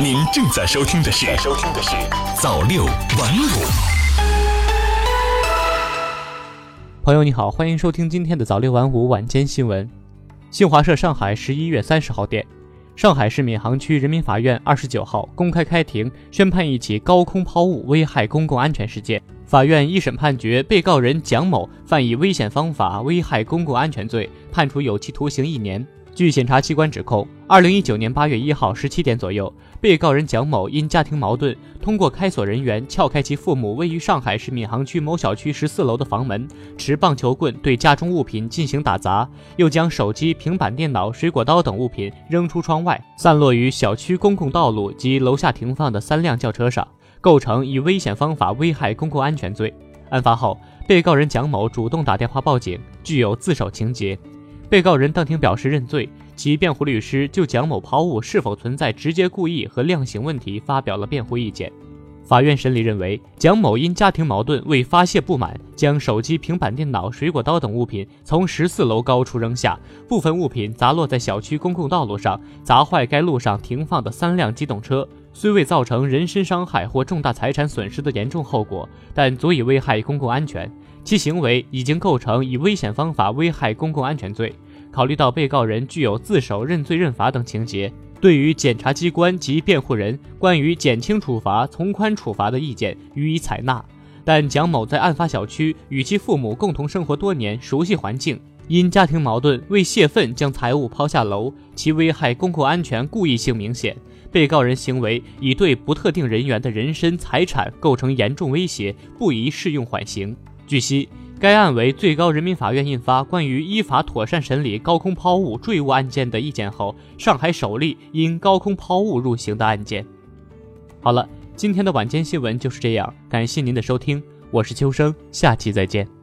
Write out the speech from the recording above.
您正在收听的是《收听的是早六晚五》。朋友你好，欢迎收听今天的早六晚五晚间新闻。新华社上海十一月三十号电，上海市闵行区人民法院二十九号公开开庭宣判一起高空抛物危害公共安全事件。法院一审判决被告人蒋某犯以危险方法危害公共安全罪，判处有期徒刑一年。据检察机关指控，二零一九年八月一号十七点左右，被告人蒋某因家庭矛盾，通过开锁人员撬开其父母位于上海市闵行区某小区十四楼的房门，持棒球棍对家中物品进行打砸，又将手机、平板电脑、水果刀等物品扔出窗外，散落于小区公共道路及楼下停放的三辆轿车上。构成以危险方法危害公共安全罪。案发后，被告人蒋某主动打电话报警，具有自首情节。被告人当庭表示认罪，其辩护律师就蒋某抛物是否存在直接故意和量刑问题发表了辩护意见。法院审理认为，蒋某因家庭矛盾为发泄不满，将手机、平板电脑、水果刀等物品从十四楼高处扔下，部分物品砸落在小区公共道路上，砸坏该路上停放的三辆机动车。虽未造成人身伤害或重大财产损失的严重后果，但足以危害公共安全，其行为已经构成以危险方法危害公共安全罪。考虑到被告人具有自首、认罪认罚等情节，对于检察机关及辩护人关于减轻处罚、从宽处罚的意见予以采纳。但蒋某在案发小区与其父母共同生活多年，熟悉环境，因家庭矛盾为泄愤将财物抛下楼，其危害公共安全故意性明显。被告人行为已对不特定人员的人身财产构成严重威胁，不宜适用缓刑。据悉，该案为最高人民法院印发关于依法妥善审理高空抛物坠物案件的意见后，上海首例因高空抛物入刑的案件。好了，今天的晚间新闻就是这样，感谢您的收听，我是秋生，下期再见。